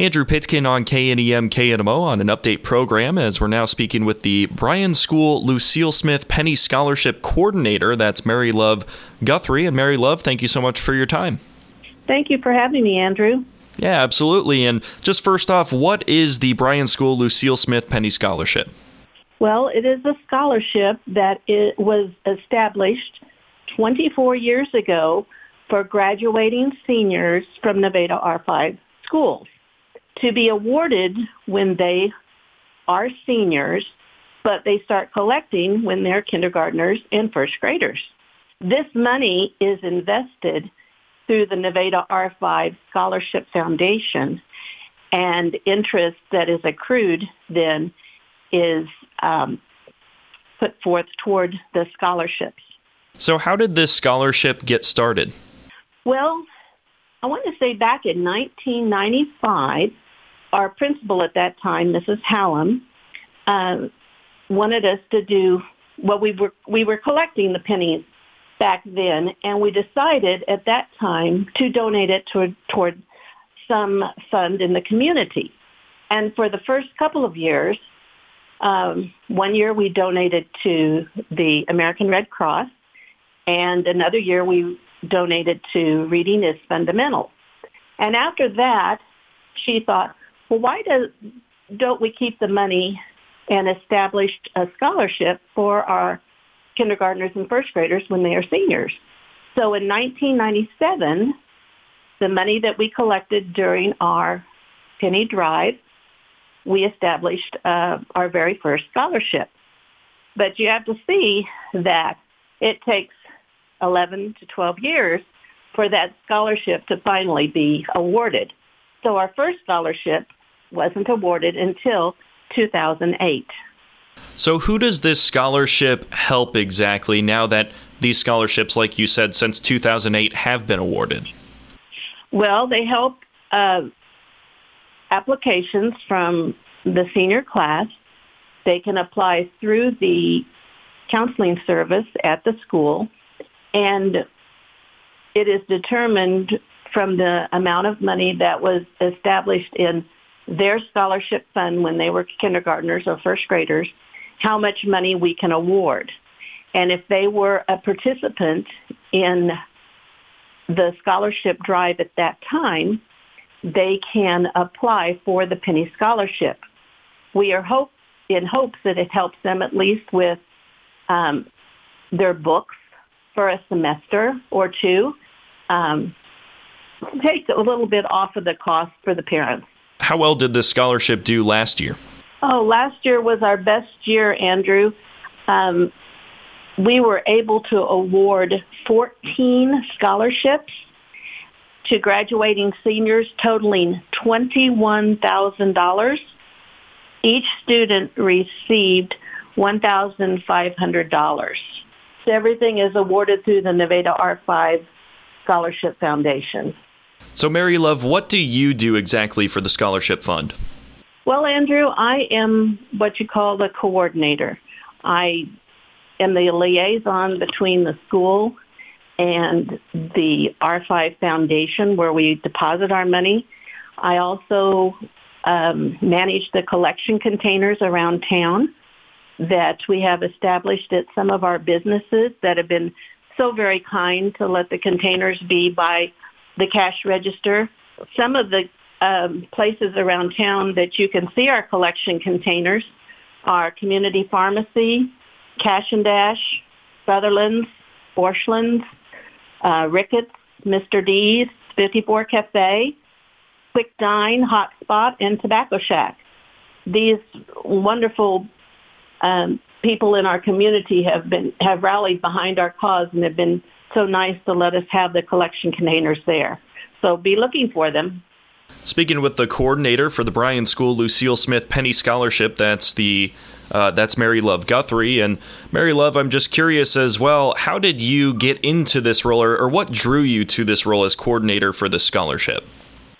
Andrew Pitkin on KNEM KNMO on an update program as we're now speaking with the Bryan School Lucille Smith Penny Scholarship Coordinator. That's Mary Love Guthrie. And Mary Love, thank you so much for your time. Thank you for having me, Andrew. Yeah, absolutely. And just first off, what is the Bryan School Lucille Smith Penny Scholarship? Well, it is a scholarship that it was established 24 years ago for graduating seniors from Nevada R5 schools to be awarded when they are seniors, but they start collecting when they're kindergartners and first graders. This money is invested through the Nevada R5 Scholarship Foundation, and interest that is accrued then is um, put forth toward the scholarships. So, how did this scholarship get started? Well, I want to say back in 1995, our principal at that time, Mrs. Hallam, uh, wanted us to do well. We were we were collecting the pennies back then, and we decided at that time to donate it toward toward some fund in the community. And for the first couple of years, um, one year we donated to the American Red Cross, and another year we donated to Reading is Fundamental. And after that, she thought, well, why don't we keep the money and establish a scholarship for our kindergartners and first graders when they are seniors? So in 1997, the money that we collected during our penny drive, we established uh, our very first scholarship. But you have to see that it takes 11 to 12 years for that scholarship to finally be awarded. So our first scholarship wasn't awarded until 2008. So, who does this scholarship help exactly now that these scholarships, like you said, since 2008 have been awarded? Well, they help uh, applications from the senior class. They can apply through the counseling service at the school, and it is determined from the amount of money that was established in their scholarship fund when they were kindergartners or first graders, how much money we can award. And if they were a participant in the scholarship drive at that time, they can apply for the Penny Scholarship. We are hope, in hopes that it helps them at least with um, their books for a semester or two. Um, take a little bit off of the cost for the parents. How well did this scholarship do last year? Oh, last year was our best year, Andrew. Um, we were able to award 14 scholarships to graduating seniors totaling $21,000. Each student received $1,500. Everything is awarded through the Nevada R5 Scholarship Foundation. So, Mary Love, what do you do exactly for the Scholarship Fund? Well, Andrew, I am what you call the coordinator. I am the liaison between the school and the R5 Foundation where we deposit our money. I also um, manage the collection containers around town that we have established at some of our businesses that have been so very kind to let the containers be by the cash register. Some of the um, places around town that you can see our collection containers are Community Pharmacy, Cash and Dash, Sutherland's, Orscheln's, uh, Ricketts, Mr. D's, 54 Cafe, Quick Dine, Hot Spot, and Tobacco Shack. These wonderful um, people in our community have been have rallied behind our cause and have been so nice to let us have the collection containers there. So be looking for them. Speaking with the coordinator for the Bryan School Lucille Smith Penny Scholarship, that's the uh, that's Mary Love Guthrie. And Mary Love, I'm just curious as well, how did you get into this role or, or what drew you to this role as coordinator for the scholarship?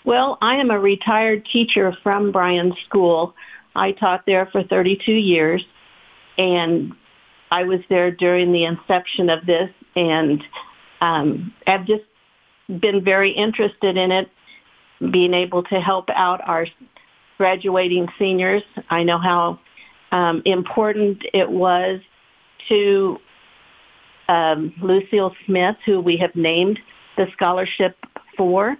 Well, I am a retired teacher from Bryan School. I taught there for 32 years and I was there during the inception of this and um, I've just been very interested in it being able to help out our graduating seniors. I know how um, important it was to um, Lucille Smith, who we have named the scholarship for,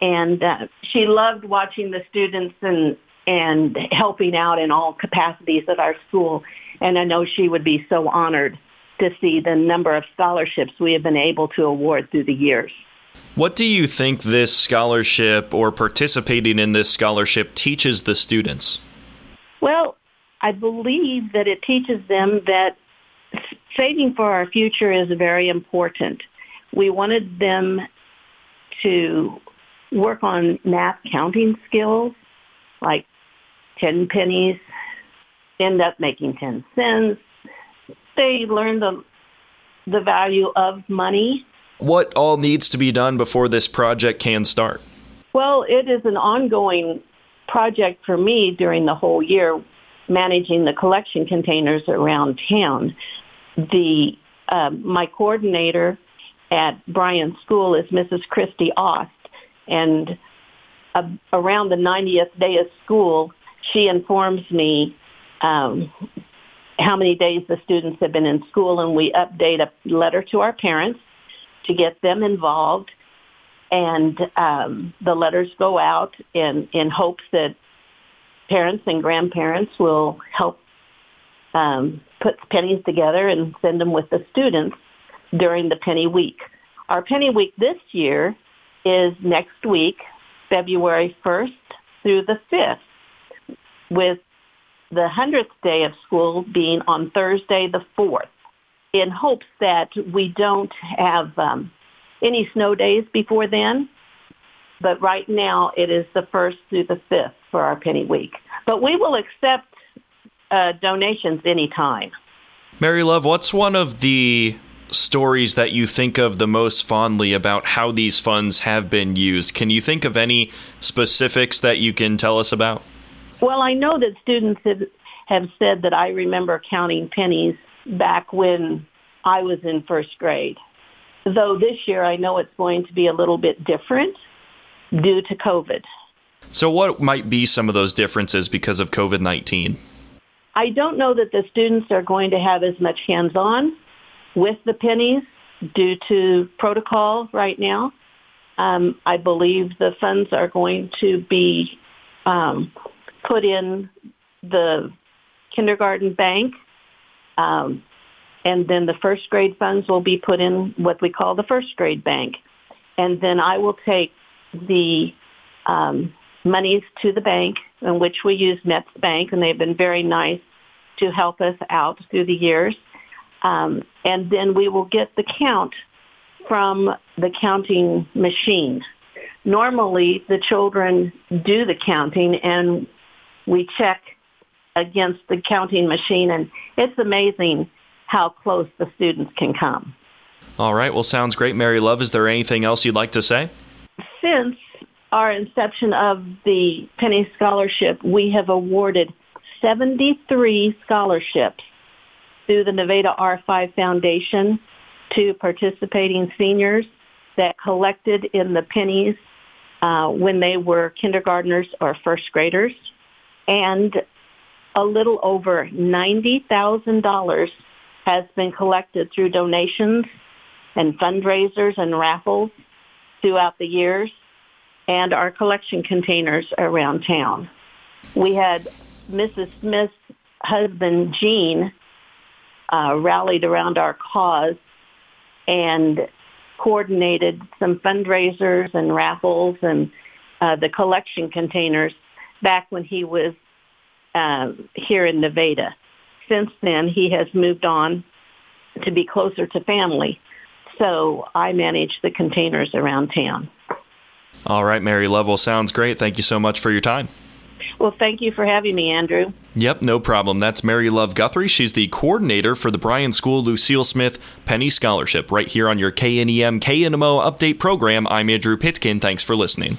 and uh, she loved watching the students and and helping out in all capacities at our school. And I know she would be so honored to see the number of scholarships we have been able to award through the years. What do you think this scholarship or participating in this scholarship teaches the students? Well, I believe that it teaches them that saving for our future is very important. We wanted them to work on math counting skills, like 10 pennies, end up making 10 cents. They learn the, the value of money. What all needs to be done before this project can start? Well, it is an ongoing project for me during the whole year managing the collection containers around town. The uh, my coordinator at Bryan School is Mrs. Christy Ost, and uh, around the 90th day of school, she informs me um, how many days the students have been in school, and we update a letter to our parents to get them involved. And um, the letters go out in, in hopes that parents and grandparents will help um, put pennies together and send them with the students during the penny week. Our penny week this year is next week, February 1st through the 5th, with the 100th day of school being on Thursday the 4th, in hopes that we don't have um, any snow days before then. But right now it is the 1st through the 5th for our penny week. But we will accept uh, donations anytime. Mary Love, what's one of the stories that you think of the most fondly about how these funds have been used? Can you think of any specifics that you can tell us about? Well, I know that students have, have said that I remember counting pennies back when I was in first grade. Though this year I know it's going to be a little bit different due to COVID. So, what might be some of those differences because of COVID 19? I don't know that the students are going to have as much hands on with the pennies due to protocol right now. Um, I believe the funds are going to be um, put in the kindergarten bank, um, and then the first grade funds will be put in what we call the first grade bank. And then I will take the um, monies to the bank, in which we use Metz Bank, and they've been very nice to help us out through the years. Um, and then we will get the count from the counting machine. Normally, the children do the counting, and we check against the counting machine, and it's amazing how close the students can come. All right. Well, sounds great, Mary Love. Is there anything else you'd like to say? Since our inception of the Penny Scholarship, we have awarded 73 scholarships through the Nevada R5 Foundation to participating seniors that collected in the pennies uh, when they were kindergartners or first graders. And a little over $90,000 has been collected through donations and fundraisers and raffles throughout the years and our collection containers around town. We had Mrs. Smith's husband, Gene, uh, rallied around our cause and coordinated some fundraisers and raffles and uh, the collection containers back when he was uh, here in Nevada. Since then, he has moved on to be closer to family. So I manage the containers around town. All right, Mary Love, sounds great. Thank you so much for your time. Well, thank you for having me, Andrew. Yep, no problem. That's Mary Love Guthrie. She's the coordinator for the Bryan School Lucille Smith Penny Scholarship right here on your KNEM KNMO update program. I'm Andrew Pitkin. Thanks for listening.